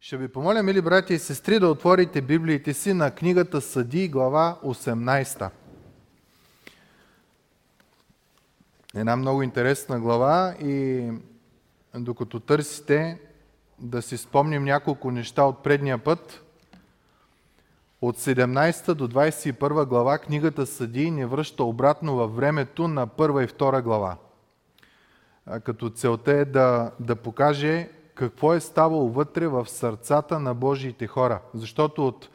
Ще ви помоля, мили братя и сестри, да отворите Библиите си на книгата Съди, глава 18. Една много интересна глава и докато търсите да си спомним няколко неща от предния път, от 17 до 21 глава книгата Съди ни връща обратно във времето на първа и втора глава. Като целта е да, да покаже какво е ставало вътре в сърцата на Божиите хора. Защото от,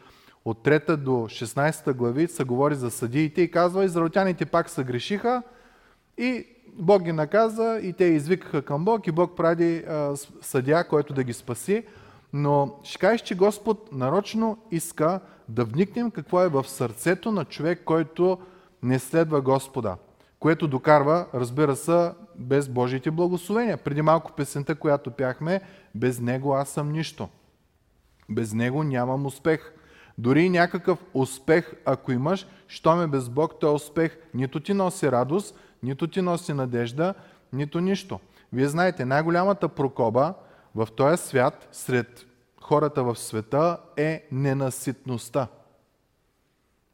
от 3 до 16 глави се говори за съдиите и казва, израелтяните пак са грешиха и Бог ги наказа и те извикаха към Бог и Бог прави съдя, който да ги спаси. Но ще кажеш, че Господ нарочно иска да вникнем какво е в сърцето на човек, който не следва Господа което докарва, разбира се, без Божиите благословения. Преди малко песента, която пяхме, без Него аз съм нищо. Без Него нямам успех. Дори някакъв успех, ако имаш, що ме без Бог, той е успех. Нито ти носи радост, нито ти носи надежда, нито нищо. Вие знаете, най-голямата прокоба в този свят, сред хората в света, е ненаситността.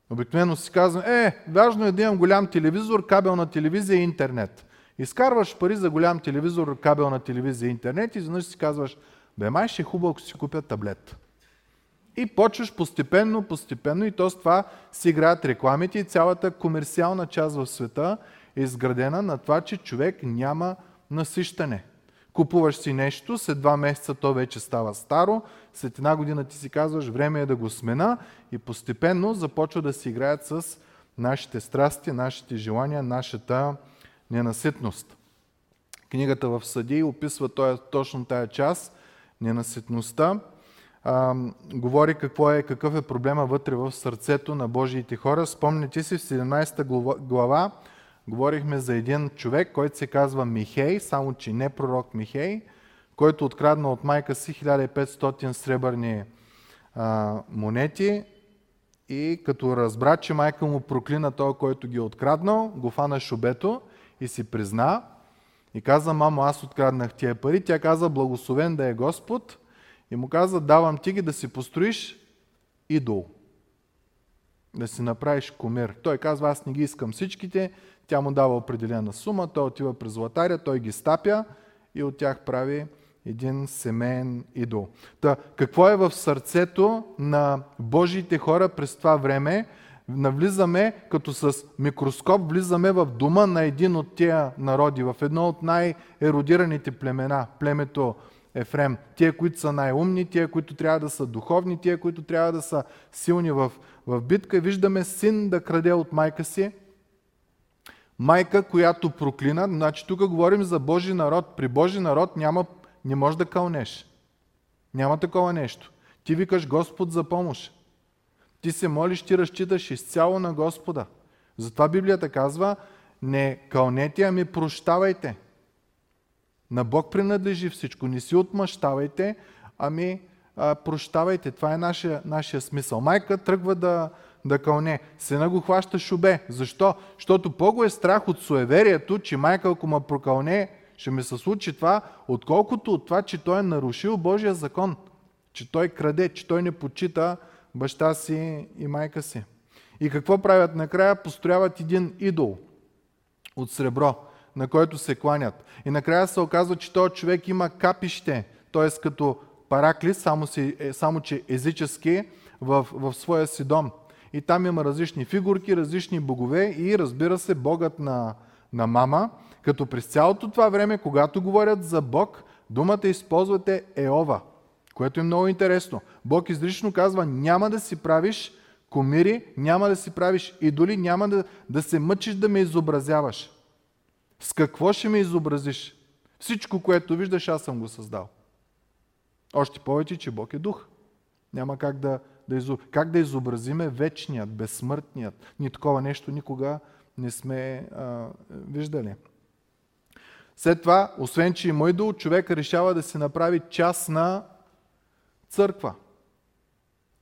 Обикновено си казвам, е, важно е да имам голям телевизор, кабелна телевизия и интернет. Изкарваш пари за голям телевизор, кабелна телевизия и интернет и изведнъж си казваш, бе май ще е хубаво, ако си купя таблет. И почваш постепенно, постепенно и то с това си играят рекламите и цялата комерциална част в света е изградена на това, че човек няма насищане. Купуваш си нещо, след два месеца то вече става старо, след една година ти си казваш, време е да го смена и постепенно започва да си играят с нашите страсти, нашите желания, нашата ненаситност. Книгата в Съди описва точно тая част, ненаситността. А, говори какво е, какъв е проблема вътре в сърцето на Божиите хора. Спомните си в 17 глава Говорихме за един човек, който се казва Михей, само че не пророк Михей, който открадна от майка си 1500 сребърни а, монети и като разбра, че майка му проклина този, който ги е откраднал, го фана шубето и си призна и каза, мамо, аз откраднах тия пари. Тя каза, благословен да е Господ и му каза, давам ти ги да си построиш идол. Да си направиш комир. Той казва, аз не ги искам всичките, тя му дава определена сума, той отива при златаря, той ги стапя и от тях прави един семейен идол. Та, какво е в сърцето на Божиите хора през това време? Навлизаме, като с микроскоп, влизаме в дома на един от тия народи, в едно от най-еродираните племена, племето Ефрем. Тия, които са най-умни, тия, които трябва да са духовни, тия, които трябва да са силни в, в битка. Виждаме син да краде от майка си, майка, която проклина. Значи тук говорим за Божи народ. При Божи народ няма, не можеш да кълнеш. Няма такова нещо. Ти викаш Господ за помощ. Ти се молиш, ти разчиташ изцяло на Господа. Затова Библията казва, не кълнете, ами прощавайте. На Бог принадлежи всичко. Не си отмъщавайте, ами а, прощавайте. Това е нашия, нашия смисъл. Майка тръгва да, да кълне. Сина го хваща шубе. Защо? Защото по-го е страх от суеверието, че майка ако ме прокълне, ще ми се случи това, отколкото от това, че той е нарушил Божия закон. Че той краде, че той не почита баща си и майка си. И какво правят накрая? Построяват един идол от сребро, на който се кланят. И накрая се оказва, че този човек има капище, т.е. като параклис, само, си, е, само че езически, в, в своя си дом. И там има различни фигурки, различни богове и разбира се Богът на, на мама. Като през цялото това време, когато говорят за Бог, думата използвате Еова, което е много интересно. Бог изрично казва, няма да си правиш комири, няма да си правиш идоли, няма да, да се мъчиш да ме изобразяваш. С какво ще ме изобразиш? Всичко, което виждаш, аз съм го създал. Още повече, че Бог е дух. Няма как да, да изоб... как да изобразиме вечният, безсмъртният. Ни такова нещо никога не сме а, виждали. След това, освен че има идол, човек решава да се направи частна църква.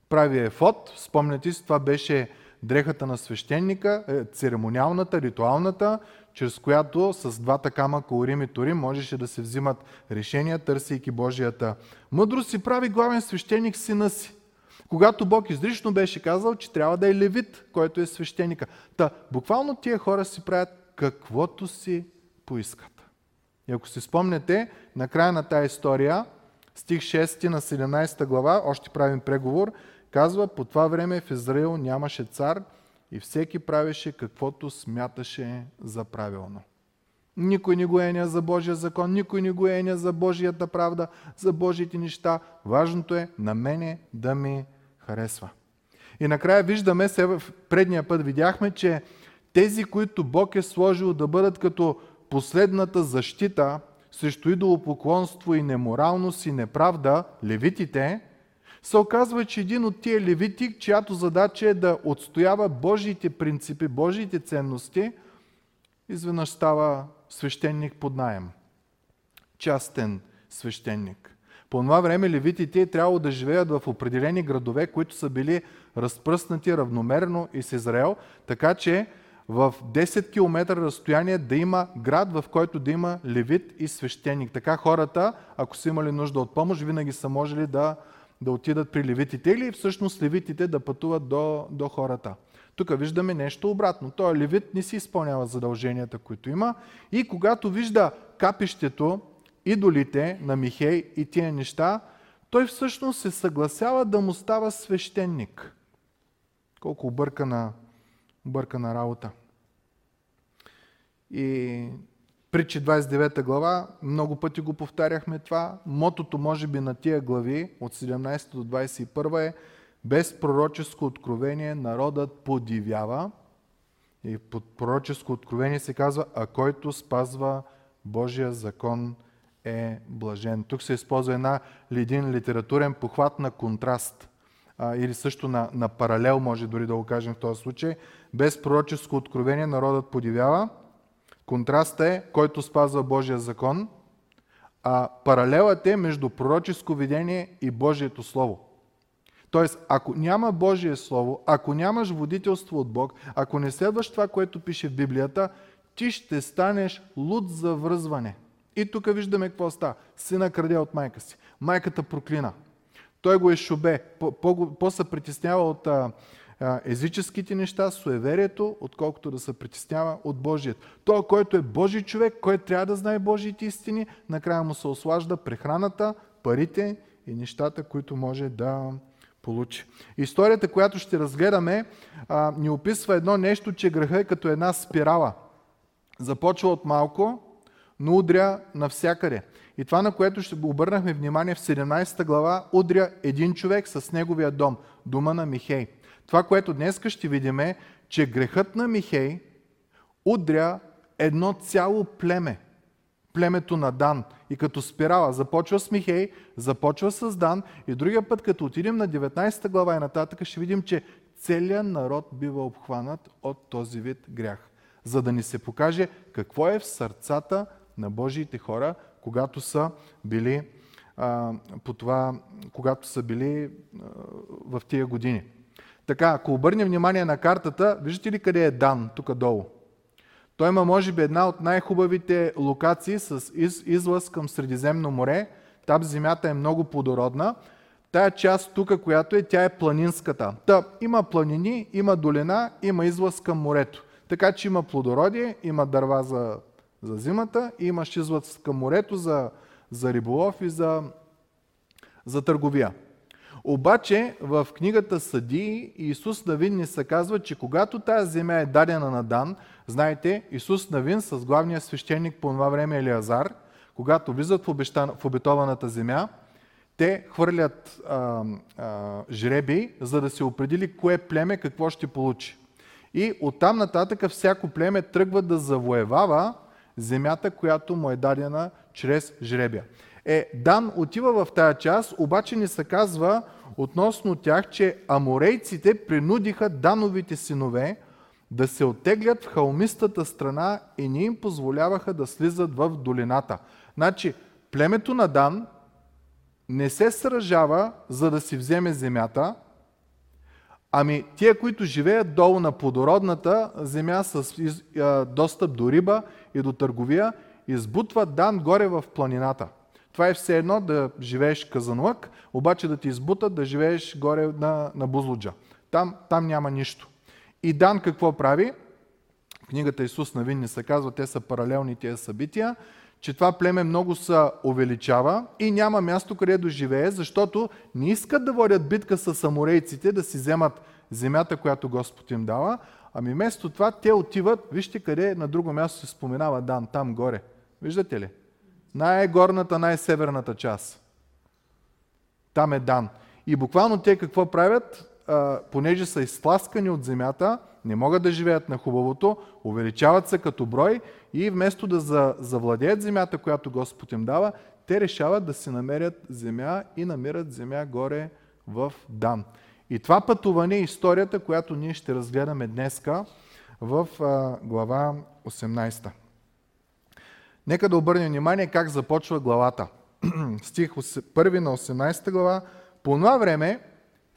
Прави ефот, спомняте си, това беше дрехата на свещеника, е, церемониалната, ритуалната. чрез която с двата камъка Орим и Торим можеше да се взимат решения, търсейки Божията мъдрост и прави главен свещеник сина си. Когато Бог изрично беше казал, че трябва да е левит, който е свещеника. Та, буквално тия хора си правят каквото си поискат. И ако си спомнете, на края на тази история, стих 6 на 17 глава, още правим преговор, казва, по това време в Израил нямаше цар и всеки правеше каквото смяташе за правилно. Никой не го еня за Божия закон, никой не го еня за Божията правда, за Божите неща. Важното е на мене да ми харесва. И накрая виждаме, се в предния път видяхме, че тези, които Бог е сложил да бъдат като последната защита срещу идолопоклонство и неморалност и неправда, левитите, се оказва, че един от тия левити, чиято задача е да отстоява Божиите принципи, Божиите ценности, изведнъж става свещеник под найем. Частен свещеник. По това време левитите е трябвало да живеят в определени градове, които са били разпръснати равномерно из Израел, така че в 10 км разстояние да има град, в който да има левит и свещеник. Така хората, ако са имали нужда от помощ, винаги са можели да, да отидат при левитите или всъщност левитите да пътуват до, до хората. Тук виждаме нещо обратно. Той левит не си изпълнява задълженията, които има и когато вижда капището, идолите на Михей и тия неща, той всъщност се съгласява да му става свещеник. Колко объркана бъркана работа. И Притчи 29 глава, много пъти го повтаряхме това. Мотото може би на тия глави от 17 до 21 е без пророческо откровение народът подивява. И под пророческо откровение се казва, а който спазва Божия закон е блажен. Тук се използва една, един литературен похват на контраст или също на, на паралел, може дори да го кажем в този случай. Без пророческо откровение народът подивява. Контрастът е, който спазва Божия закон, а паралелът е между пророческо видение и Божието Слово. Тоест, ако няма Божие Слово, ако нямаш водителство от Бог, ако не следваш това, което пише в Библията, ти ще станеш луд за връзване. И тук виждаме какво става. Сина краде от майка си. Майката проклина. Той го е шубе. По-се притеснява от а, езическите неща, суеверието, отколкото да се притеснява от Божието. Той, който е Божий човек, който трябва да знае Божиите истини, накрая му се ослажда прехраната, парите и нещата, които може да получи. Историята, която ще разгледаме, а, ни описва едно нещо, че греха е като една спирала. Започва от малко, но удря навсякъде. И това, на което ще обърнахме внимание в 17 глава, удря един човек с неговия дом, дома на Михей. Това, което днес ще видим е, че грехът на Михей удря едно цяло племе. Племето на Дан. И като спирала започва с Михей, започва с Дан и другия път, като отидем на 19 глава и нататък, ще видим, че целият народ бива обхванат от този вид грях. За да ни се покаже какво е в сърцата на Божиите хора, когато са били а, по това, когато са били а, в тия години. Така, ако обърнем внимание на картата, виждате ли къде е Дан, тук долу? Той има, може би, една от най-хубавите локации с из, излъз към Средиземно море. Там земята е много плодородна. Тая част тук, която е, тя е планинската. Та, има планини, има долина, има излъз към морето. Така че има плодородие, има дърва за за зимата и имаш излъз към морето за, за риболов и за, за търговия. Обаче в книгата Съди Исус Навин ни се казва, че когато тази земя е дадена на Дан, знаете, Исус Навин с главния свещеник по това време Елиазар, когато влизат в, обещан, в обетованата земя, те хвърлят а, а, жреби, за да се определи кое племе какво ще получи. И оттам нататък всяко племе тръгва да завоевава земята, която му е дадена чрез жребия. Е, Дан отива в тая част, обаче не се казва относно тях, че аморейците принудиха Дановите синове да се оттеглят в халмистата страна и не им позволяваха да слизат в долината. Значи, племето на Дан не се сражава, за да си вземе земята, Ами, тия, които живеят долу на плодородната земя с достъп до риба и до търговия, избутват дан горе в планината. Това е все едно да живееш казанлък, обаче да ти избутат да живееш горе на, на Бузлуджа. Там, там няма нищо. И Дан какво прави? Книгата Исус на Винни се казва, те са паралелни тези събития, че това племе много се увеличава и няма място къде да живее, защото не искат да водят битка с саморейците, да си вземат земята, която Господ им дава, ами вместо това те отиват, вижте къде на друго място се споменава Дан, там горе. Виждате ли? Най-горната, най-северната част. Там е Дан. И буквално те какво правят? Понеже са изтласкани от земята, не могат да живеят на хубавото, увеличават се като брой и вместо да завладеят земята, която Господ им дава, те решават да си намерят земя и намират земя горе в Дан. И това пътуване е историята, която ние ще разгледаме днеска в глава 18. Нека да обърнем внимание как започва главата. Стих 1 на 18 глава. По това време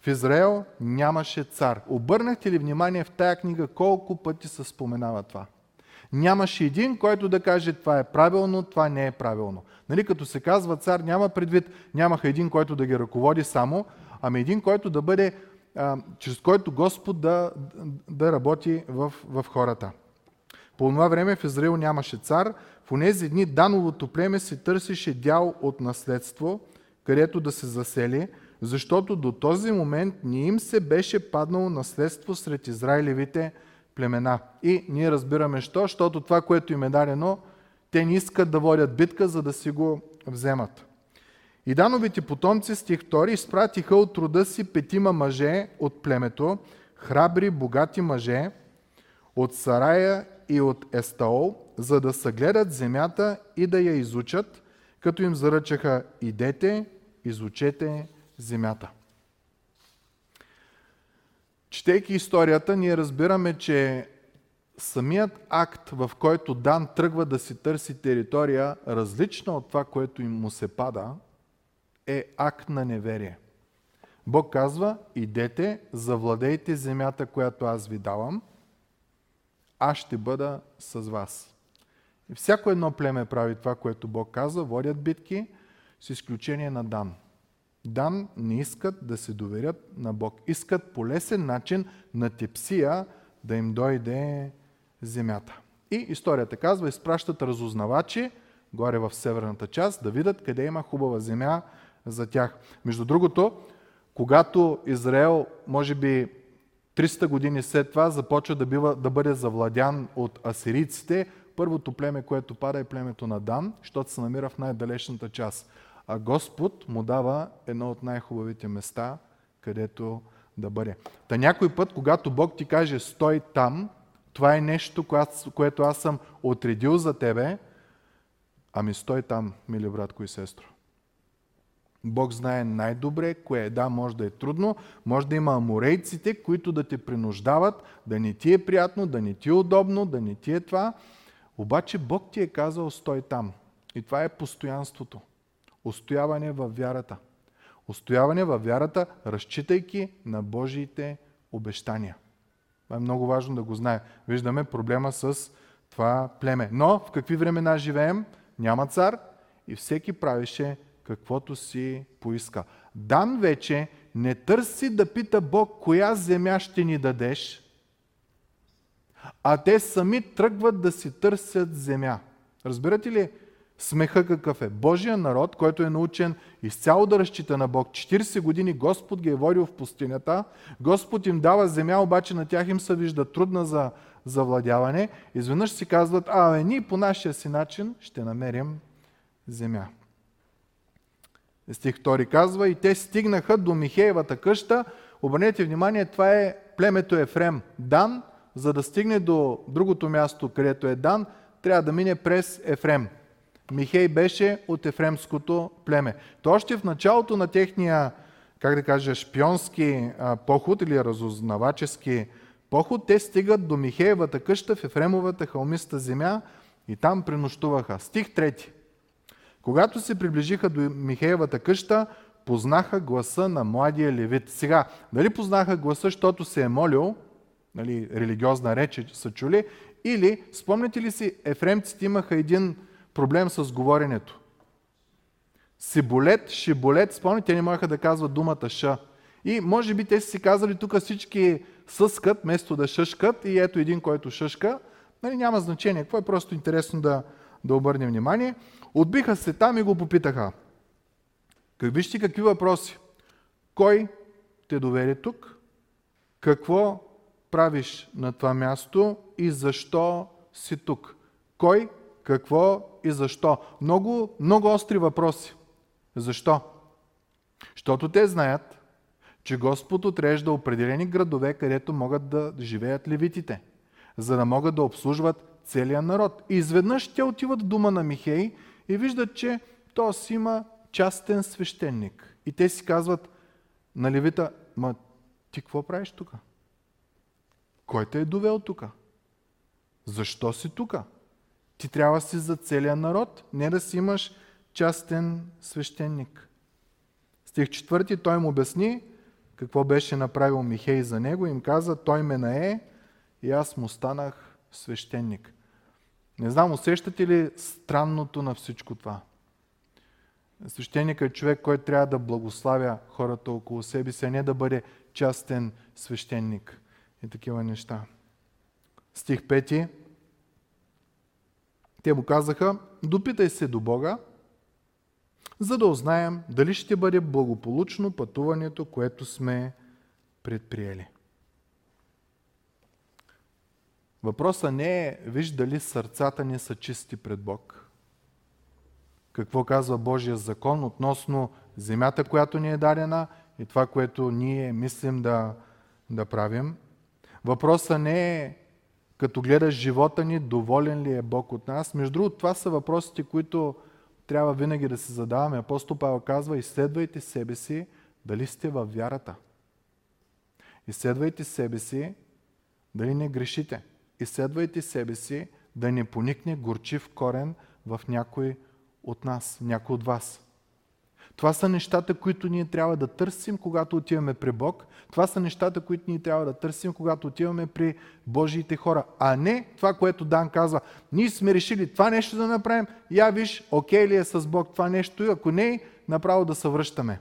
в Израел нямаше цар. Обърнахте ли внимание в тая книга колко пъти се споменава това? Нямаше един, който да каже това е правилно, това не е правилно. Нали, като се казва цар, няма предвид, нямаха един, който да ги ръководи само, ами един, който да бъде, а, чрез който Господ да, да работи в, в хората. По това време в Израил нямаше цар. В тези дни Дановото племе се търсеше дял от наследство, където да се засели, защото до този момент не им се беше паднало наследство сред израилевите племена. И ние разбираме що, защото това, което им е дадено, те не искат да водят битка, за да си го вземат. И Дановите потомци, стих 2, изпратиха от рода си петима мъже от племето, храбри, богати мъже, от Сарая и от Естаол, за да съгледат земята и да я изучат, като им заръчаха идете, изучете земята. Четейки историята, ние разбираме, че самият акт, в който Дан тръгва да си търси територия, различна от това, което им му се пада, е акт на неверие. Бог казва, идете, завладейте земята, която аз ви давам, аз ще бъда с вас. И всяко едно племе прави това, което Бог казва, водят битки, с изключение на Дан. Дан не искат да се доверят на Бог. Искат по лесен начин на тепсия да им дойде земята. И историята казва, изпращат разузнавачи горе в северната част да видят къде има хубава земя за тях. Между другото, когато Израел, може би 300 години след това, започва да, бива, да бъде завладян от асирийците, първото племе, което пада е племето на Дан, защото се намира в най-далечната част а Господ му дава едно от най-хубавите места, където да бъде. Та някой път, когато Бог ти каже стой там, това е нещо, което аз съм отредил за тебе, ами стой там, мили братко и сестро. Бог знае най-добре кое е. Да, може да е трудно, може да има аморейците, които да те принуждават, да не ти е приятно, да не ти е удобно, да не ти е това. Обаче Бог ти е казал стой там. И това е постоянството. Устояване във вярата. Устояване във вярата, разчитайки на Божиите обещания. Това е много важно да го знае. Виждаме проблема с това племе. Но в какви времена живеем? Няма цар и всеки правеше каквото си поиска. Дан вече не търси да пита Бог, коя земя ще ни дадеш, а те сами тръгват да си търсят земя. Разбирате ли? Смеха какъв е? Божия народ, който е научен изцяло да разчита на Бог. 40 години Господ ги е водил в пустинята. Господ им дава земя, обаче на тях им се вижда трудна за завладяване. Изведнъж си казват, а бе, ние по нашия си начин ще намерим земя. Стих 2 казва, и те стигнаха до Михеевата къща. Обърнете внимание, това е племето Ефрем. Дан, за да стигне до другото място, където е Дан, трябва да мине през Ефрем. Михей беше от ефремското племе. То още в началото на техния, как да кажа, шпионски поход или разузнавачески поход, те стигат до Михеевата къща в Ефремовата халмиста земя и там пренощуваха. Стих трети. Когато се приближиха до Михеевата къща, познаха гласа на младия левит. Сега, дали познаха гласа, защото се е молил, нали, религиозна реч са чули, или, спомняте ли си, ефремците имаха един проблем с говоренето. Сиболет, шиболет, спомняте, те не можеха да казват думата ша. И може би те си казали, тук всички съскат, вместо да шъшкат, и ето един, който шъшка. Нали, няма значение. Какво е просто интересно да, да обърнем внимание. Отбиха се там и го попитаха. Как вижте какви въпроси. Кой те доведе тук? Какво правиш на това място и защо си тук? Кой, какво и защо? Много, много остри въпроси. Защо? Защото те знаят, че Господ отрежда определени градове, където могат да живеят левитите, за да могат да обслужват целия народ. И изведнъж те отиват в дома на Михей и виждат, че то си има частен свещеник. И те си казват на левита, ма ти какво правиш тук? Кой те е довел тук? Защо си тук? Ти трябва си за целия народ, не да си имаш частен свещеник. Стих четвърти, той му обясни какво беше направил Михей за него и им каза, той ме нае и аз му станах свещеник. Не знам, усещате ли странното на всичко това? Свещеникът е човек, който трябва да благославя хората около себе си, а не да бъде частен свещеник и такива неща. Стих 5. Те му казаха, допитай се до Бога, за да узнаем дали ще бъде благополучно пътуването, което сме предприели. Въпросът не е, виж дали сърцата ни са чисти пред Бог. Какво казва Божия закон относно земята, която ни е дадена и това, което ние мислим да, да правим. Въпросът не е, като гледаш живота ни, доволен ли е Бог от нас. Между другото, това са въпросите, които трябва винаги да се задаваме. Апостол Павел казва, изследвайте себе си, дали сте във вярата. Изследвайте себе си, дали не грешите. Изследвайте себе си, да не поникне горчив корен в някой от нас, някой от вас. Това са нещата, които ние трябва да търсим, когато отиваме при Бог. Това са нещата, които ние трябва да търсим, когато отиваме при Божиите хора. А не това, което Дан казва. Ние сме решили това нещо да направим. Я виж, окей ли е с Бог това нещо и ако не, направо да се връщаме.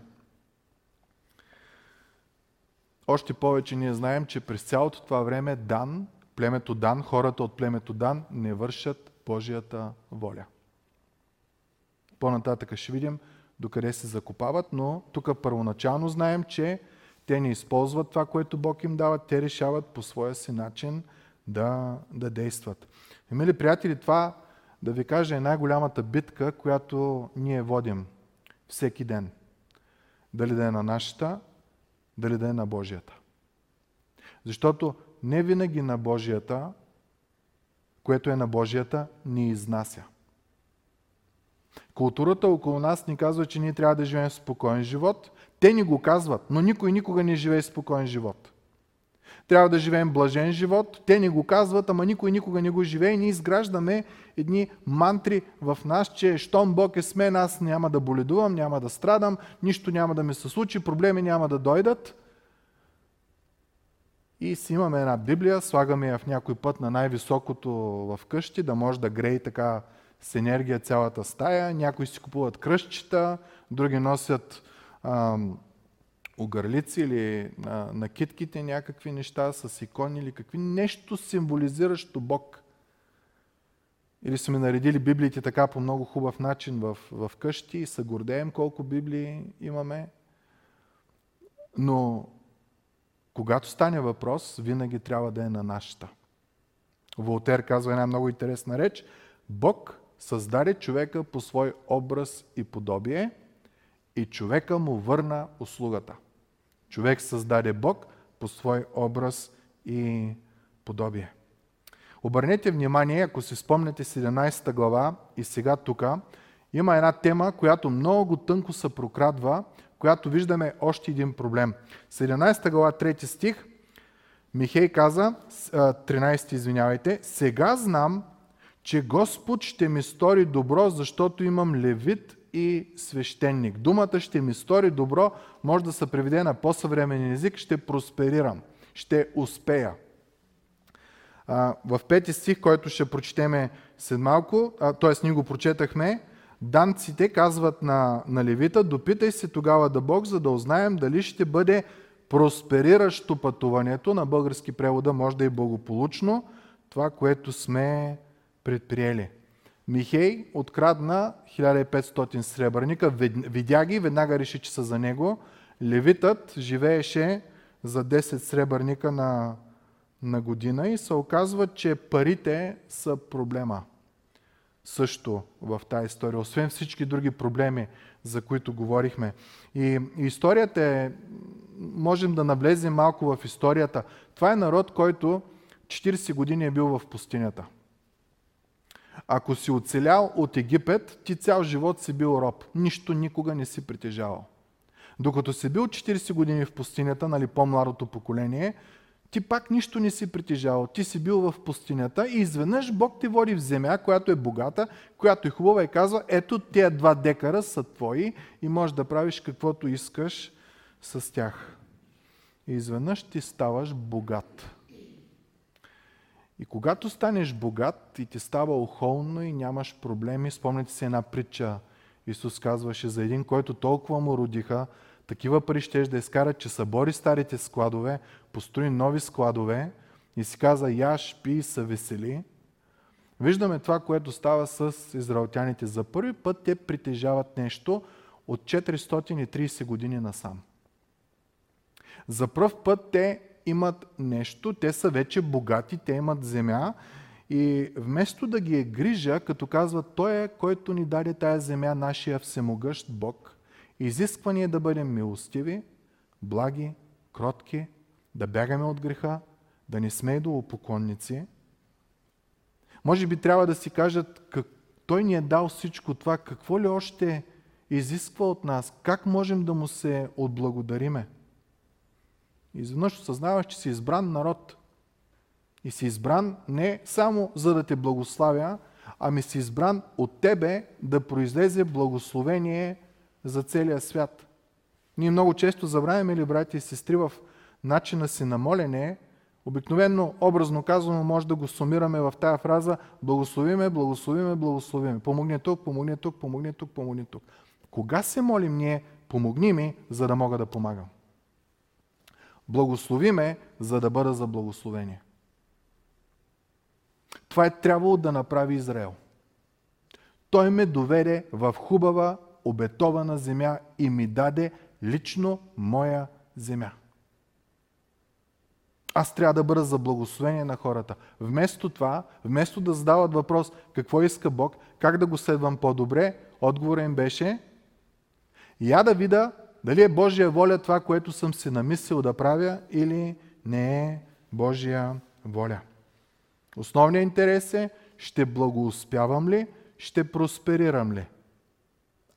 Още повече ние знаем, че през цялото това време Дан, племето Дан, хората от племето Дан не вършат Божията воля. По-нататък ще видим докъде се закопават, но тук първоначално знаем, че те не използват това, което Бог им дава, те решават по своя си начин да, да действат. И, мили приятели, това да ви кажа е най-голямата битка, която ние водим всеки ден. Дали да е на нашата, дали да е на Божията. Защото не винаги на Божията, което е на Божията, ни изнася. Културата около нас ни казва, че ние трябва да живеем спокоен живот. Те ни го казват, но никой никога не живее спокоен живот. Трябва да живеем блажен живот. Те ни го казват, ама никой никога не го живее. Ние изграждаме едни мантри в нас, че щом Бог е с мен, аз няма да боледувам, няма да страдам, нищо няма да ми се случи, проблеми няма да дойдат. И си имаме една Библия, слагаме я в някой път на най-високото в къщи, да може да грее така с енергия цялата стая. Някои си купуват кръщчета, други носят огърлици или а, накитките някакви неща с икони или какви. Нещо символизиращо Бог. Или сме наредили библиите така по много хубав начин в, в къщи и се гордеем колко библии имаме. Но когато стане въпрос, винаги трябва да е на нашата. Волтер казва една много интересна реч. Бог създаде човека по свой образ и подобие и човека му върна услугата. Човек създаде Бог по свой образ и подобие. Обърнете внимание, ако си спомнете 17 глава и сега тук, има една тема, която много тънко се прокрадва, която виждаме още един проблем. 17 глава, 3 стих, Михей каза, 13 извинявайте, сега знам, че Господ ще ми стори добро, защото имам левит и свещеник. Думата ще ми стори добро може да се преведе на по-съвременен език, ще просперирам, ще успея. в пети стих, който ще прочетеме след малко, т.е. ние го прочетахме, данците казват на, на левита, допитай се тогава да Бог, за да узнаем дали ще бъде проспериращо пътуването, на български превода може да е благополучно, това, което сме предприели. Михей открадна 1500 сребърника, видя ги, веднага реши, че са за него. Левитът живееше за 10 сребърника на, на година и се оказва, че парите са проблема. Също в тази история, освен всички други проблеми, за които говорихме. И историята е, можем да навлезем малко в историята. Това е народ, който 40 години е бил в пустинята. Ако си оцелял от Египет, ти цял живот си бил роб. Нищо никога не си притежавал. Докато си бил 40 години в пустинята, нали по-младото поколение, ти пак нищо не си притежавал. Ти си бил в пустинята и изведнъж Бог те води в земя, която е богата, която е хубава и казва, ето тези два декара са твои и можеш да правиш каквото искаш с тях. И изведнъж ти ставаш богат. И когато станеш богат и ти става охолно и нямаш проблеми, спомняте си една притча, Исус казваше за един, който толкова му родиха, такива пари ще да изкара, че събори старите складове, построи нови складове и си каза, яш, пи и се весели. Виждаме това, което става с израелтяните. За първи път те притежават нещо от 430 години насам. За първ път те имат нещо, те са вече богати, те имат земя и вместо да ги е грижа, като казват, Той е, който ни даде тая земя, нашия всемогъщ Бог, изисква ние да бъдем милостиви, благи, кротки, да бягаме от греха, да не сме идолопоклонници. Може би трябва да си кажат, как Той ни е дал всичко това, какво ли още изисква от нас, как можем да му се отблагодариме. Изведнъж осъзнаваш, че си избран народ. И си избран не само за да те благославя, ами си избран от тебе да произлезе благословение за целия свят. Ние много често забравяме ли, брати и сестри, в начина си на молене, обикновенно, образно казано, може да го сумираме в тая фраза благословиме, благословиме, благословиме. Помогни тук, помогни тук, помогни тук, помогни тук. Кога се молим ние, помогни ми, за да мога да помагам? Благослови ме, за да бъда за благословение. Това е трябвало да направи Израел. Той ме доведе в хубава, обетована земя и ми даде лично моя земя. Аз трябва да бъда за благословение на хората. Вместо това, вместо да задават въпрос какво иска Бог, как да го следвам по-добре, отговорът им беше я да видя дали е Божия воля това, което съм си намислил да правя или не е Божия воля. Основният интерес е, ще благоуспявам ли, ще просперирам ли,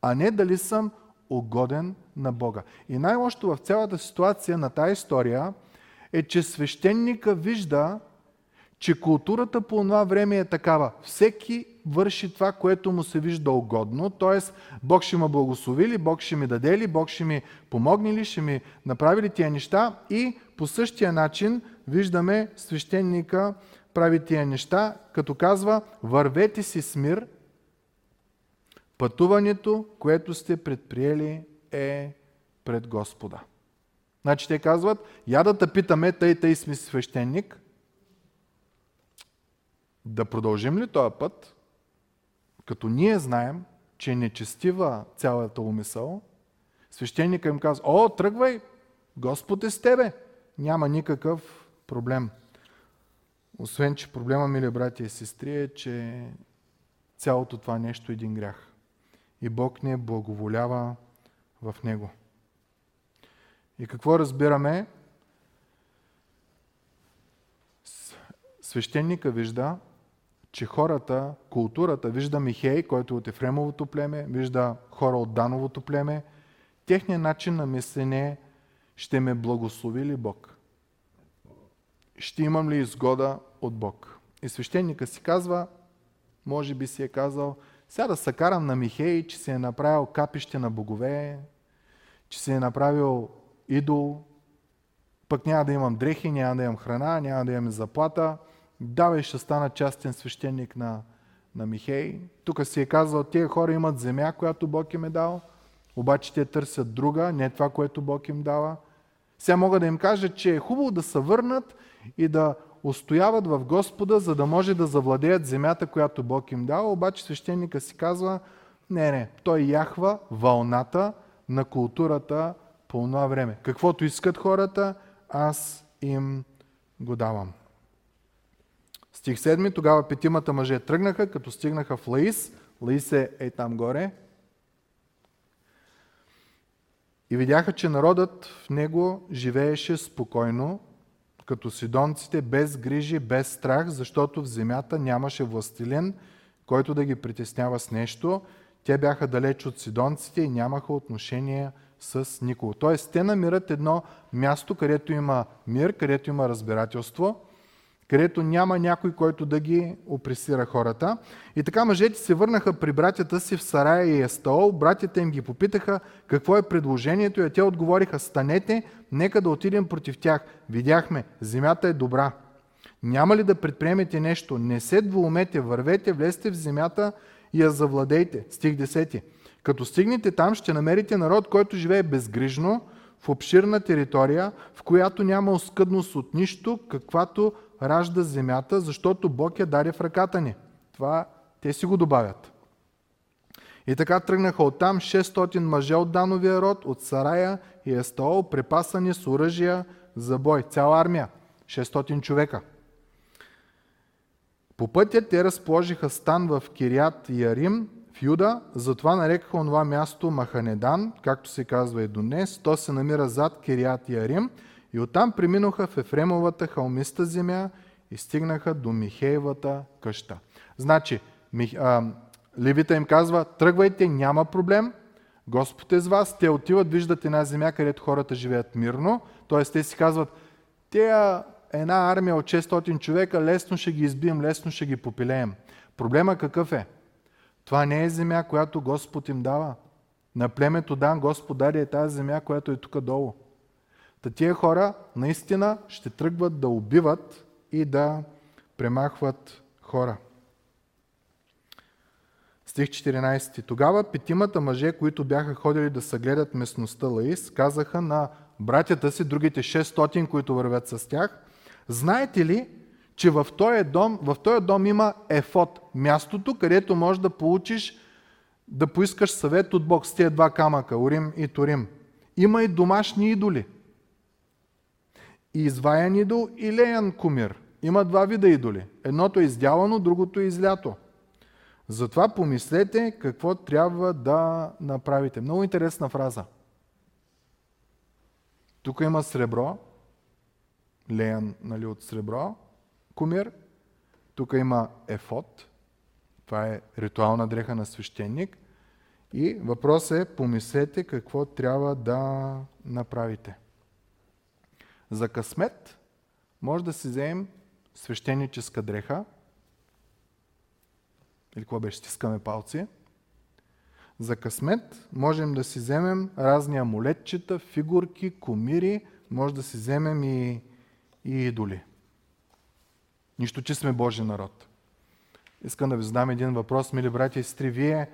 а не дали съм угоден на Бога. И най-лошото в цялата ситуация на тази история е, че свещеника вижда, че културата по това време е такава. Всеки върши това, което му се вижда угодно, т.е. Бог ще ме благослови ли, Бог ще ми даде ли, Бог ще ми помогне ли, ще ми направи ли тия неща и по същия начин виждаме свещеника прави тия неща, като казва вървете си с мир, пътуването, което сте предприели е пред Господа. Значи те казват, я да те питаме, тъй тъй сме свещеник, да продължим ли този път, като ние знаем, че е нечестива цялата умисъл, свещеника им казва, о, тръгвай, Господ е с тебе, няма никакъв проблем. Освен, че проблема, мили братя и сестри, е, че цялото това нещо е един грях. И Бог не благоволява в него. И какво разбираме? Свещеника вижда, че хората, културата, вижда Михей, който е от Ефремовото племе, вижда хора от Дановото племе, техният начин на мислене ще ме благослови ли Бог? Ще имам ли изгода от Бог? И свещеника си казва, Може би си е казал, сега да се карам на Михей, че си е направил капище на богове, че си е направил идол, пък няма да имам дрехи, няма да имам храна, няма да имам заплата. Давай, ще стана частен свещеник на, на Михей. Тук си е казал, тия хора имат земя, която Бог им е дал, обаче те търсят друга, не това, което Бог им дава. Сега мога да им кажа, че е хубаво да се върнат и да устояват в Господа, за да може да завладеят земята, която Бог им дава, обаче свещеника си казва, не, не, той яхва вълната на културата по това време. Каквото искат хората, аз им го давам. Стих 7. Тогава петимата мъже тръгнаха, като стигнаха в Лаис. Лаис е, е там горе. И видяха, че народът в него живееше спокойно, като сидонците, без грижи, без страх, защото в земята нямаше властелин, който да ги притеснява с нещо. Те бяха далеч от сидонците и нямаха отношение с никого. Тоест, те намират едно място, където има мир, където има разбирателство, където няма някой, който да ги опресира хората. И така мъжете се върнаха при братята си в Сарая и Естаол. Братята им ги попитаха какво е предложението и те отговориха, станете, нека да отидем против тях. Видяхме, земята е добра. Няма ли да предприемете нещо? Не се двоумете, вървете, влезте в земята и я завладейте. Стих 10. Като стигнете там, ще намерите народ, който живее безгрижно, в обширна територия, в която няма оскъдност от нищо, каквато ражда земята, защото Бог я даде в ръката ни. Това те си го добавят. И така тръгнаха оттам 600 мъже от Дановия род, от Сарая и Естаол, препасани с оръжия за бой. Цяла армия. 600 човека. По пътя те разположиха стан в Кирият Ярим, в Юда, затова нарекаха онова място Маханедан, както се казва и до днес. То се намира зад Кирият Ярим и оттам преминаха в Ефремовата халмиста земя и стигнаха до Михеевата къща. Значи, Левита им казва, тръгвайте, няма проблем, Господ е с вас, те отиват, виждат една земя, където хората живеят мирно, т.е. те си казват, те една армия от 600 човека, лесно ще ги избием, лесно ще ги попилеем. Проблема какъв е? Това не е земя, която Господ им дава. На племето Дан Господ даде е тази земя, която е тук долу. Та тия хора наистина ще тръгват да убиват и да премахват хора. Стих 14. Тогава петимата мъже, които бяха ходили да съгледат местността Лаис, казаха на братята си, другите 600, които вървят с тях, знаете ли, че в този дом, в този дом има ефот, мястото, където можеш да получиш, да поискаш съвет от Бог с тези два камъка, Урим и Турим. Има и домашни идоли. И изваян идол и леян кумир. Има два вида идоли. Едното е издялано, другото е излято. Затова помислете какво трябва да направите. Много интересна фраза. Тук има сребро, леян нали, от сребро, кумир. Тук има ефот. Това е ритуална дреха на свещеник. И въпросът е, помислете какво трябва да направите. За късмет може да си вземем свещеническа дреха, или какво беше, стискаме палци. За късмет можем да си вземем разни амулетчета, фигурки, комири, може да си вземем и, и идоли. Нищо, че сме Божи народ. Искам да ви задам един въпрос, мили братя и сестри. Вие,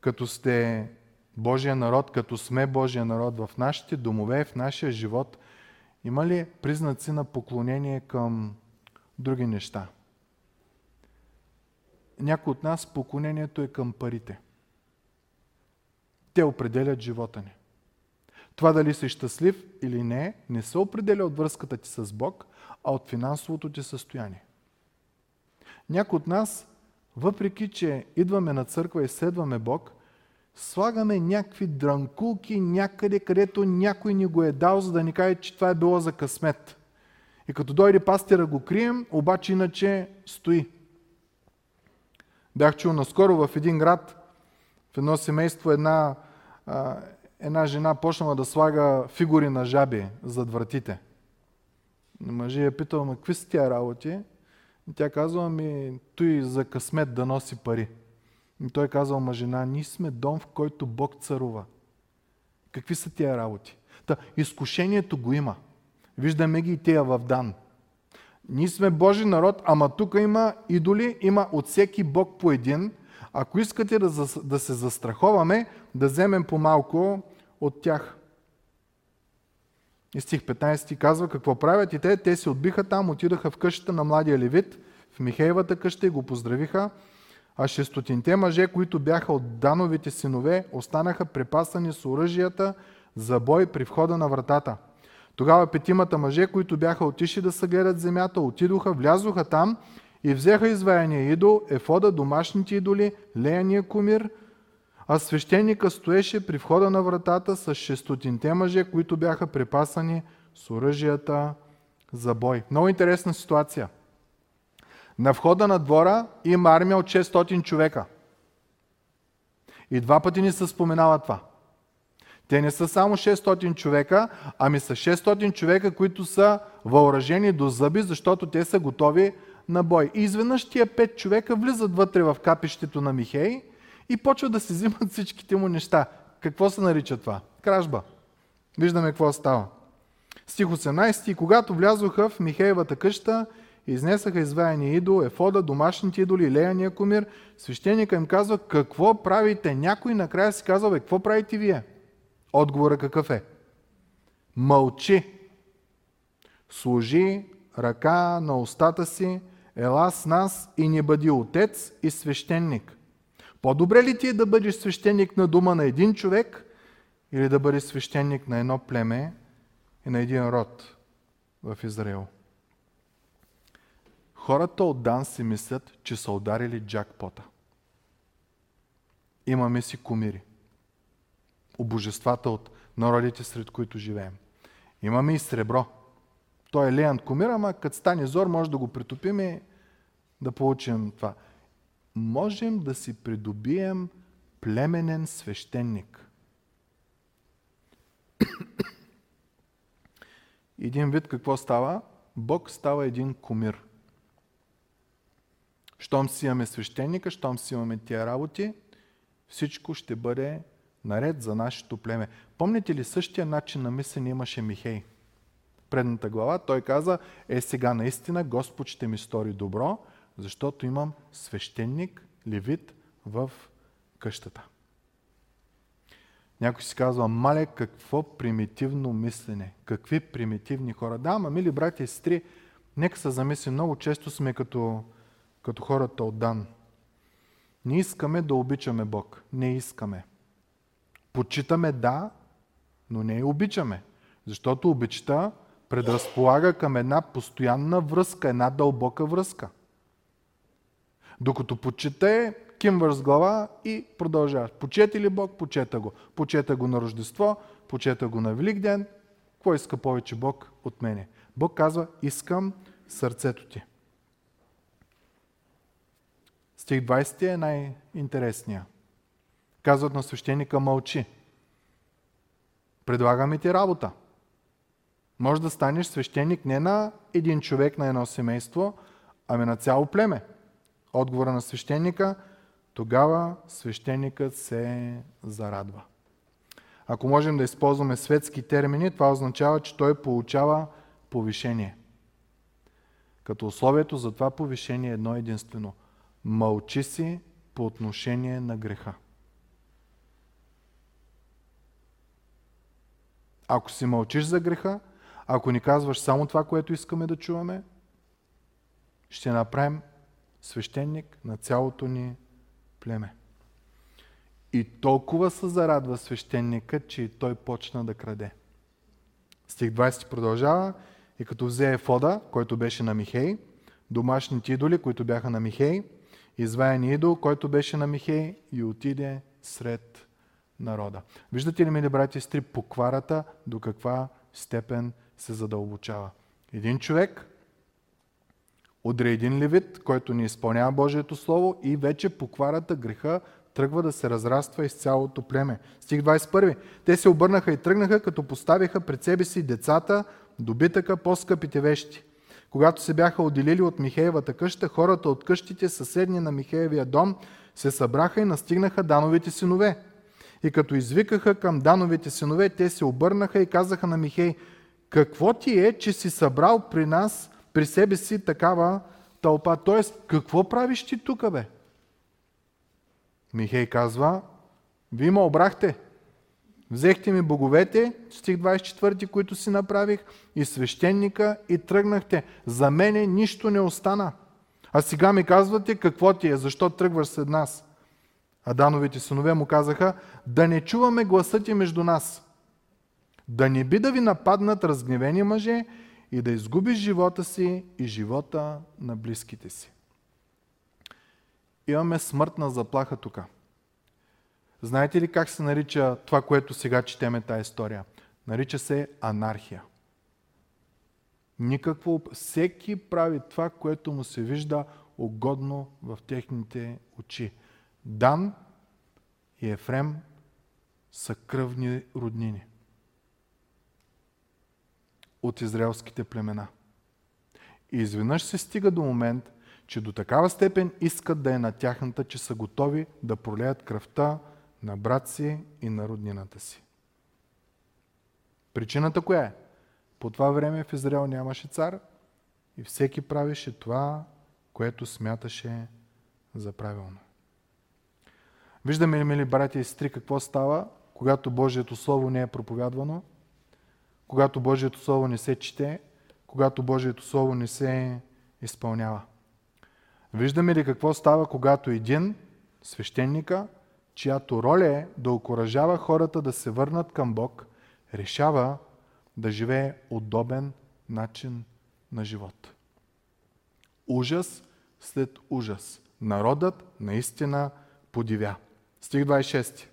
като сте Божия народ, като сме Божия народ в нашите домове, в нашия живот, има ли признаци на поклонение към други неща? Някой от нас поклонението е към парите. Те определят живота ни. Това дали си щастлив или не, не се определя от връзката ти с Бог, а от финансовото ти състояние. Някои от нас, въпреки че идваме на църква и следваме Бог, слагаме някакви дранкулки някъде, където някой ни го е дал, за да ни каже, че това е било за късмет. И като дойде пастира го крием, обаче иначе стои. Бях чул наскоро в един град, в едно семейство, една, една жена почнала да слага фигури на жаби зад вратите. Мъжи я питал, ма какви са тия работи? И тя казва, ми, той за късмет да носи пари. И той казал, ма жена, ние сме дом, в който Бог царува. Какви са тия работи? Та, изкушението го има. Виждаме ги и тия в Дан. Ние сме Божи народ, ама тук има идоли, има от всеки Бог по един. Ако искате да, да се застраховаме, да вземем по-малко от тях. И стих 15 казва какво правят и те. Те се отбиха там, отидаха в къщата на младия левит, в Михеевата къща и го поздравиха. А шестотинте мъже, които бяха от Дановите синове, останаха препасани с оръжията за бой при входа на вратата. Тогава петимата мъже, които бяха отишли да съгледат земята, отидоха, влязоха там и взеха изваяния идол, ефода, домашните идоли, леяния кумир, а свещеника стоеше при входа на вратата с шестотинте мъже, които бяха припасани с оръжията за бой. Много интересна ситуация. На входа на двора има армия от 600 човека. И два пъти ни се споменава това. Те не са само 600 човека, ами са 600 човека, които са въоръжени до зъби, защото те са готови на бой. И изведнъж тия 5 човека влизат вътре в капището на Михей и почват да си взимат всичките му неща. Какво се нарича това? Кражба. Виждаме какво става. Стих 18. И когато влязоха в Михеевата къща, изнесаха изваяния идол, ефода, домашните идоли, леяния комир, свещеника им казва, какво правите? Някой накрая си казва, какво правите вие? Отговора какъв е? Мълчи. Служи ръка на устата си, ела с нас и не бъди отец и свещеник. По-добре ли ти е да бъдеш свещеник на дума на един човек или да бъдеш свещеник на едно племе и на един род в Израел? Хората от Дан си мислят, че са ударили джакпота. Имаме си кумири. Обожествата от народите, сред които живеем. Имаме и сребро. Той е леян кумир, ама като стане зор, може да го притопим и да получим това можем да си придобием племенен свещеник. един вид какво става? Бог става един кумир. Щом си имаме свещеника, щом си имаме тия работи, всичко ще бъде наред за нашето племе. Помните ли същия начин на мислене имаше Михей? Предната глава той каза, е сега наистина Господ ще ми стори добро, защото имам свещеник, левит в къщата. Някой си казва, мале, какво примитивно мислене, какви примитивни хора. Да, ама, мили брати и сестри, нека се замисли, много често сме като, като хората от Дан. Не искаме да обичаме Бог. Не искаме. Почитаме да, но не и обичаме. Защото обичта предразполага към една постоянна връзка, една дълбока връзка. Докато почете, кимваш с глава и продължаваш. Почете ли Бог? Почета го. Почета го на Рождество, почета го на Велик ден. Какво иска повече Бог от мене? Бог казва, искам сърцето ти. Стих 20 е най-интересния. Казват на свещеника, мълчи. Предлагаме ти работа. Може да станеш свещеник не на един човек, на едно семейство, ами на цяло племе отговора на свещеника, тогава свещеникът се зарадва. Ако можем да използваме светски термини, това означава, че той получава повишение. Като условието за това повишение е едно единствено. Мълчи си по отношение на греха. Ако си мълчиш за греха, ако ни казваш само това, което искаме да чуваме, ще направим свещеник на цялото ни племе. И толкова се зарадва свещеника, че и той почна да краде. Стих 20 продължава и като взе Ефода, който беше на Михей, домашните идоли, които бяха на Михей, изваян идол, който беше на Михей и отиде сред народа. Виждате ли, мили брати и сестри, покварата до каква степен се задълбочава. Един човек Удри един левит, който не изпълнява Божието Слово и вече покварата греха тръгва да се разраства из цялото племе. Стих 21. Те се обърнаха и тръгнаха, като поставиха пред себе си децата, добитъка, по-скъпите вещи. Когато се бяха отделили от Михеевата къща, хората от къщите, съседни на Михеевия дом, се събраха и настигнаха Дановите синове. И като извикаха към Дановите синове, те се обърнаха и казаха на Михей, какво ти е, че си събрал при нас, при себе си такава тълпа? Тоест, какво правиш ти тук, бе? Михей казва, вие ме обрахте. Взехте ми боговете, стих 24, които си направих, и свещеника, и тръгнахте. За мене нищо не остана. А сега ми казвате какво ти е, защо тръгваш след нас? Адановите синове му казаха, да не чуваме гласа ти между нас. Да не би да ви нападнат разгневени мъже и да изгубиш живота си и живота на близките си. Имаме смъртна заплаха тук. Знаете ли как се нарича това, което сега четеме тази история? Нарича се анархия. Никакво... Всеки прави това, което му се вижда угодно в техните очи. Дан и Ефрем са кръвни роднини от израелските племена. И изведнъж се стига до момент, че до такава степен искат да е на тяхната, че са готови да пролеят кръвта на брат си и на роднината си. Причината коя е? По това време в Израел нямаше цар и всеки правеше това, което смяташе за правилно. Виждаме ли, мили братя и сестри, какво става, когато Божието Слово не е проповядвано, когато Божието Слово не се чете, когато Божието Слово не се изпълнява. Виждаме ли какво става, когато един, свещеника, чиято роля е да окоръжава хората да се върнат към Бог, решава да живее удобен начин на живот. Ужас след ужас. Народът наистина подивя. Стих 26.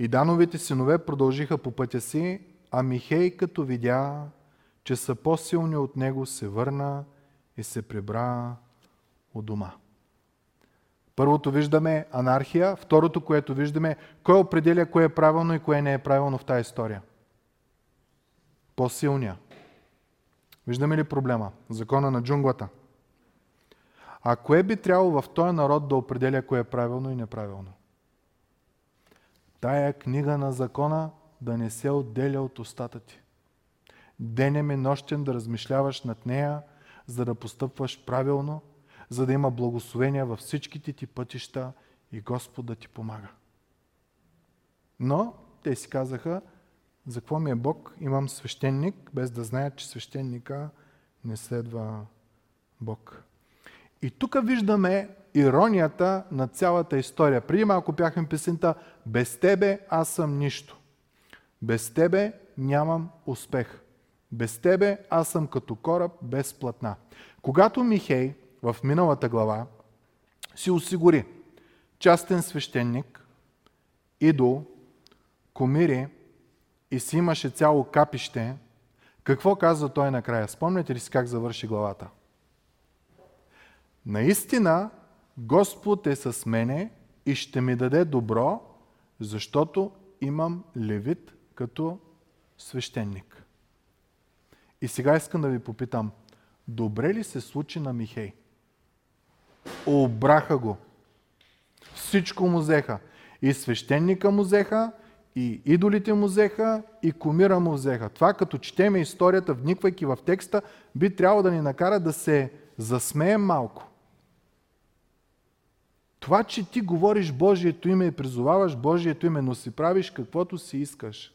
И Дановите синове продължиха по пътя си, а Михей, като видя, че са по-силни от него, се върна и се прибра у дома. Първото виждаме анархия, второто, което виждаме, кой определя кое е правилно и кое не е правилно в тази история. По-силния. Виждаме ли проблема? Закона на джунглата. А кое би трябвало в този народ да определя кое е правилно и неправилно? Тая книга на закона да не се отделя от устата ти. Денем и нощен да размишляваш над нея, за да постъпваш правилно, за да има благословения във всичките ти пътища и Господ да ти помага. Но те си казаха, за какво ми е Бог? Имам свещеник, без да знаят, че свещеника не следва Бог. И тук виждаме иронията на цялата история. Преди малко пяхме песента Без тебе аз съм нищо. Без тебе нямам успех. Без тебе аз съм като кораб без платна. Когато Михей в миналата глава си осигури частен свещеник, идол, комири и си имаше цяло капище, какво казва той накрая? Спомняте ли си как завърши главата? Наистина Господ е с мене и ще ми даде добро, защото имам левит като свещеник. И сега искам да ви попитам, добре ли се случи на Михей? Обраха го. Всичко му взеха. И свещеника му взеха, и идолите му взеха, и комира му взеха. Това като четеме историята, вниквайки в текста, би трябвало да ни накара да се засмеем малко. Това, че ти говориш Божието име и призоваваш Божието име, но си правиш каквото си искаш,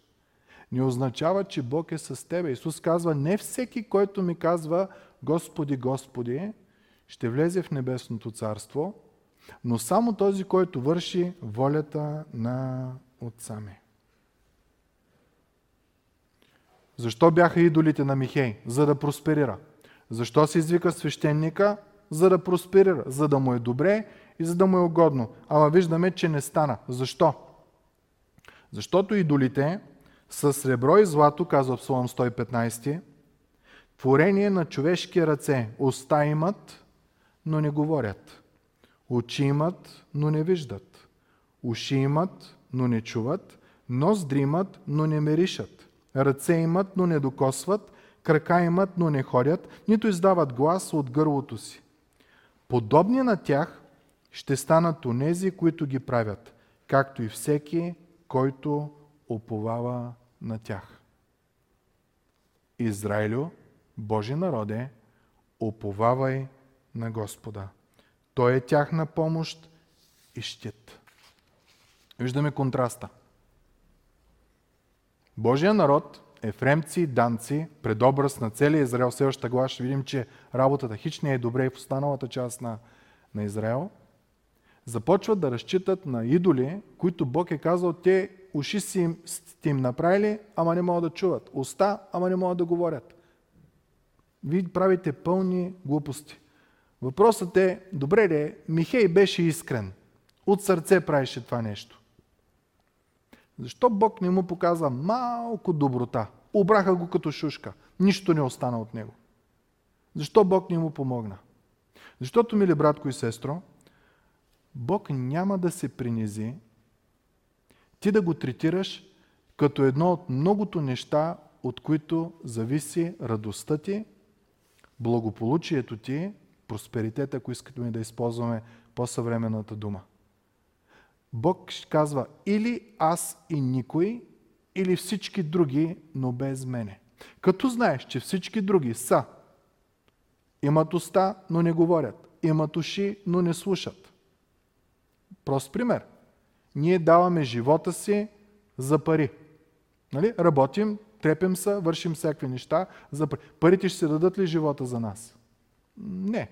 не означава, че Бог е с тебе. Исус казва, не всеки, който ми казва Господи, Господи, ще влезе в небесното царство, но само този, който върши волята на Отца ми. Защо бяха идолите на Михей? За да просперира. Защо се извика свещеника? За да просперира, за да му е добре и за да му е угодно. Ама виждаме, че не стана. Защо? Защото идолите с сребро и злато, казва Псалом 115, творение на човешки ръце, уста имат, но не говорят. Очи имат, но не виждат. Уши имат, но не чуват. Нос дримат, но не меришат. Ръце имат, но не докосват. крака имат, но не ходят, нито издават глас от гърлото си. Подобни на тях ще станат онези, които ги правят, както и всеки, който оповава на тях. Израилю, Божи народе, оповавай на Господа. Той е тяхна помощ и щит. Виждаме контраста. Божия народ, ефремци, данци, предобраз на целия Израел, следващата глава ще видим, че работата хич не е добре и в останалата част на, на Израел, започват да разчитат на идоли, които Бог е казал, те уши си им, сте им направили, ама не могат да чуват. Уста, ама не могат да говорят. Вие правите пълни глупости. Въпросът е, добре ли, Михей беше искрен. От сърце правеше това нещо. Защо Бог не му показа малко доброта? Обраха го като шушка. Нищо не остана от него. Защо Бог не му помогна? Защото, мили братко и сестро, Бог няма да се принизи ти да го третираш като едно от многото неща, от които зависи радостта ти, благополучието ти, просперитета, ако искаме да използваме по-съвременната дума. Бог казва или аз и никой, или всички други, но без мене. Като знаеш, че всички други са, имат уста, но не говорят, имат уши, но не слушат. Прост пример. Ние даваме живота си за пари. Нали? Работим, трепем се, вършим всякакви неща за пари. Парите ще се дадат ли живота за нас? Не.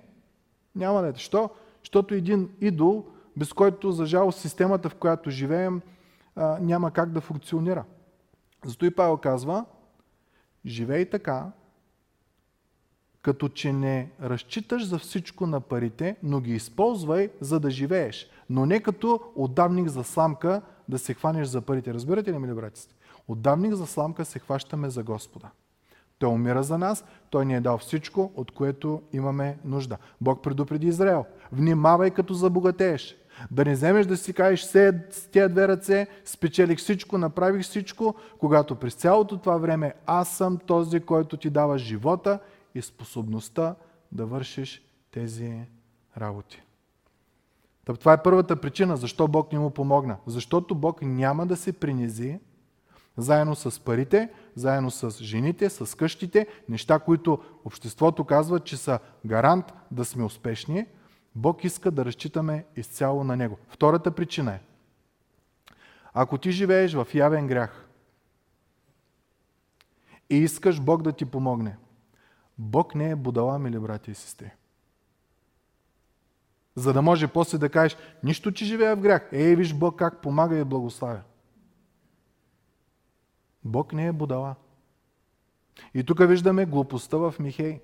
Няма да е. Що? Защото един идол без който, за жал, системата, в която живеем, няма как да функционира. Зато и Павел казва, живей така, като че не разчиташ за всичко на парите, но ги използвай, за да живееш. Но не като отдавник за сламка да се хванеш за парите. Разбирате ли, мили братици? Отдавник за сламка се хващаме за Господа. Той умира за нас, Той ни е дал всичко, от което имаме нужда. Бог предупреди Израел. Внимавай като забогатееш. Да не вземеш да си кажеш с тези две ръце, спечелих всичко, направих всичко, когато през цялото това време аз съм този, който ти дава живота и способността да вършиш тези работи. това е първата причина, защо Бог не му помогна. Защото Бог няма да се принизи заедно с парите, заедно с жените, с къщите, неща, които обществото казва, че са гарант да сме успешни – Бог иска да разчитаме изцяло на Него. Втората причина е, ако ти живееш в явен грях и искаш Бог да ти помогне, Бог не е будала, мили брати и сестри. За да може после да кажеш, нищо, че живея в грях. Ей, виж Бог как помага и благославя. Бог не е будала. И тук виждаме глупостта в Михей.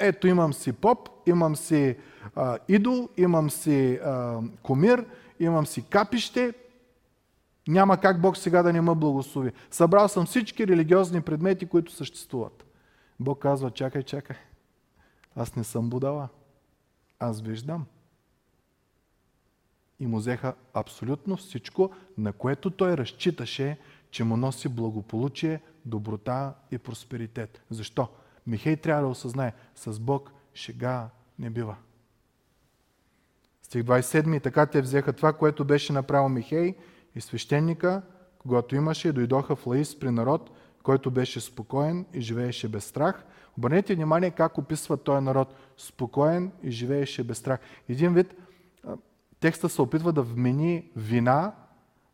Ето имам си поп, имам си а, идол, имам си а, комир, имам си капище. Няма как Бог сега да не ме благослови. Събрал съм всички религиозни предмети, които съществуват. Бог казва, чакай, чакай. Аз не съм будала. Аз виждам. И му взеха абсолютно всичко, на което той разчиташе, че му носи благополучие, доброта и просперитет. Защо? Михей трябва да осъзнае, с Бог шега не бива. Стих 27. Така те взеха това, което беше направил Михей и свещеника, когато имаше, дойдоха в Лаис при народ, който беше спокоен и живееше без страх. Обърнете внимание как описва този народ. Спокоен и живееше без страх. Един вид, текста се опитва да вмени вина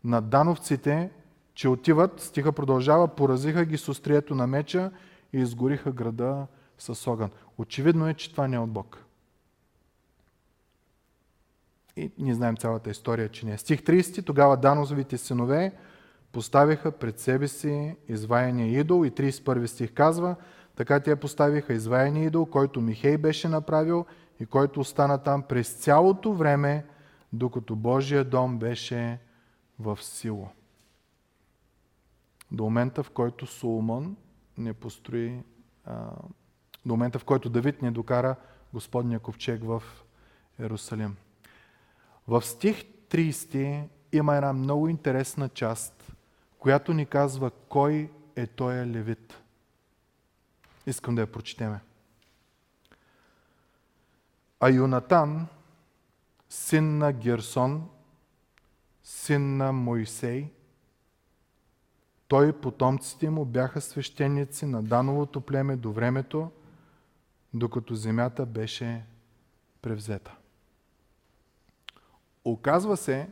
на дановците, че отиват, стиха продължава, поразиха ги с острието на меча и изгориха града с огън. Очевидно е, че това не е от Бог. И ние знаем цялата история, че не е. Стих 30, тогава Данозовите синове поставиха пред себе си изваяния идол и 31 стих казва, така те поставиха изваяния идол, който Михей беше направил и който остана там през цялото време, докато Божия дом беше в сила. До момента, в който Соломон не построи, до момента в който Давид не докара Господния ковчег в Иерусалим. В стих 30 има една много интересна част, която ни казва кой е той левит. Искам да я прочетеме. А Юнатан, син на Герсон, син на Моисей, той и потомците му бяха свещеници на Дановото племе до времето, докато земята беше превзета. Оказва се,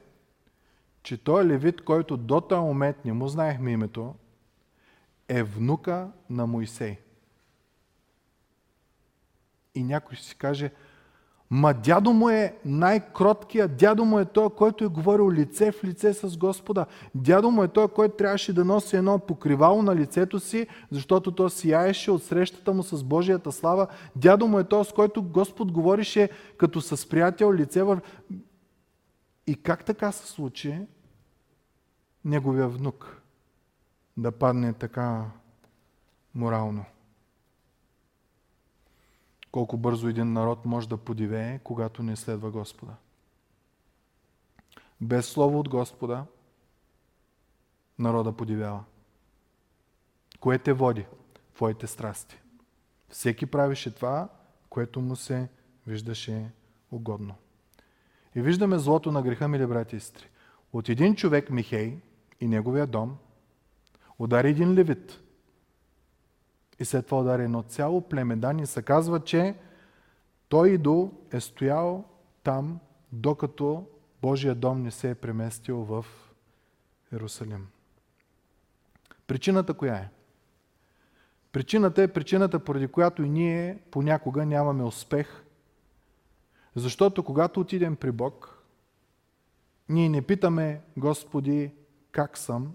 че той левит, който до този момент не му знаехме името, е внука на Моисей. И някой ще си каже, ма дядо му е най-кроткия, дядо му е той, който е говорил лице в лице с Господа. Дядо му е той, който трябваше да носи едно покривало на лицето си, защото то сияеше от срещата му с Божията слава. Дядо му е той, с който Господ говорише като с приятел лице в... И как така се случи неговия внук да падне така морално? Колко бързо един народ може да подивее, когато не следва Господа. Без слово от Господа, народа подивява. Кое те води? Твоите страсти. Всеки правише това, което му се виждаше угодно. И виждаме злото на греха, мили брати и сестри. От един човек, Михей, и неговия дом, удари един левит. И след това удари едно цяло племе. Дани се казва, че той идол е стоял там, докато Божия дом не се е преместил в Иерусалим. Причината коя е? Причината е причината, поради която и ние понякога нямаме успех. Защото когато отидем при Бог, ние не питаме, Господи, как съм.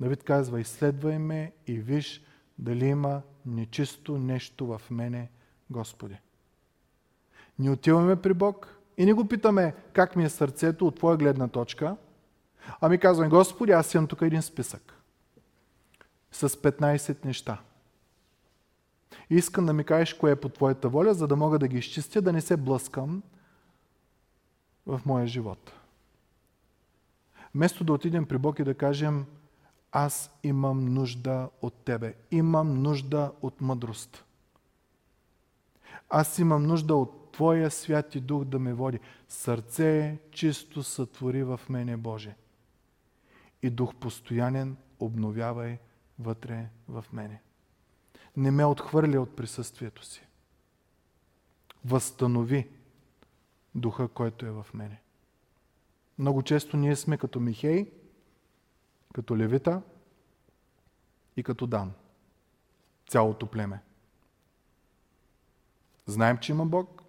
Давид казва, изследвай ме и виж дали има нечисто нещо в мене, Господи. Ни отиваме при Бог и не го питаме как ми е сърцето от твоя гледна точка, ами казваме, Господи, аз имам тук един списък с 15 неща. И искам да ми кажеш кое е по Твоята воля, за да мога да ги изчистя, да не се блъскам в моя живот. Вместо да отидем при Бог и да кажем, аз имам нужда от Тебе, имам нужда от мъдрост. Аз имам нужда от Твоя святи дух да ме води. Сърце чисто сътвори в мене, Боже. И дух постоянен обновявай вътре в мене. Не ме отхвърля от присъствието си. Възстанови духа, който е в мене. Много често ние сме като Михей, като Левита и като Дан. Цялото племе. Знаем, че има Бог,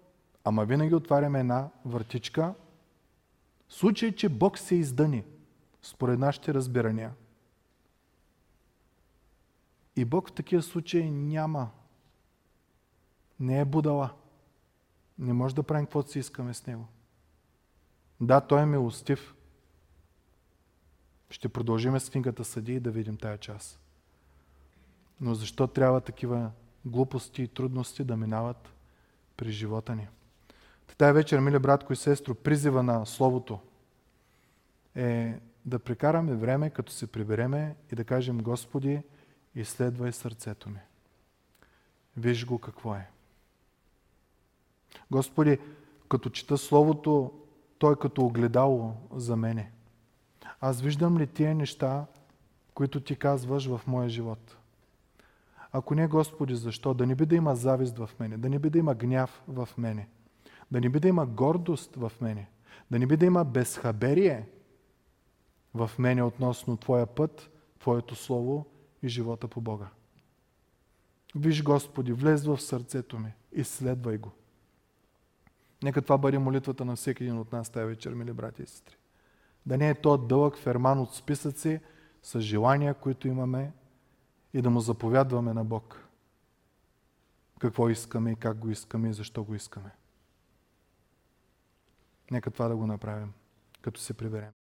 ама винаги отваряме една въртичка, в случай, че Бог се издъни, според нашите разбирания. И Бог в такива случаи няма. Не е будала. Не може да правим каквото си искаме с Него. Да, той е милостив. Ще продължим с книгата Съди и да видим тая част. Но защо трябва такива глупости и трудности да минават при живота ни? Тая вечер, мили братко и сестро, призива на Словото е да прекараме време, като се прибереме и да кажем, Господи, изследвай сърцето ми. Виж го какво е. Господи, като чета Словото, той е като огледало за мене. Аз виждам ли тия неща, които ти казваш в моя живот? Ако не, Господи, защо? Да не би да има завист в мене, да не би да има гняв в мене, да не би да има гордост в мене, да не би да има безхаберие в мене относно Твоя път, Твоето Слово и живота по Бога. Виж, Господи, влез в сърцето ми, изследвай го. Нека това бъде молитвата на всеки един от нас тази вечер, мили брати и сестри. Да не е то дълъг ферман от списъци с желания, които имаме и да му заповядваме на Бог. Какво искаме и как го искаме и защо го искаме. Нека това да го направим, като се приберем.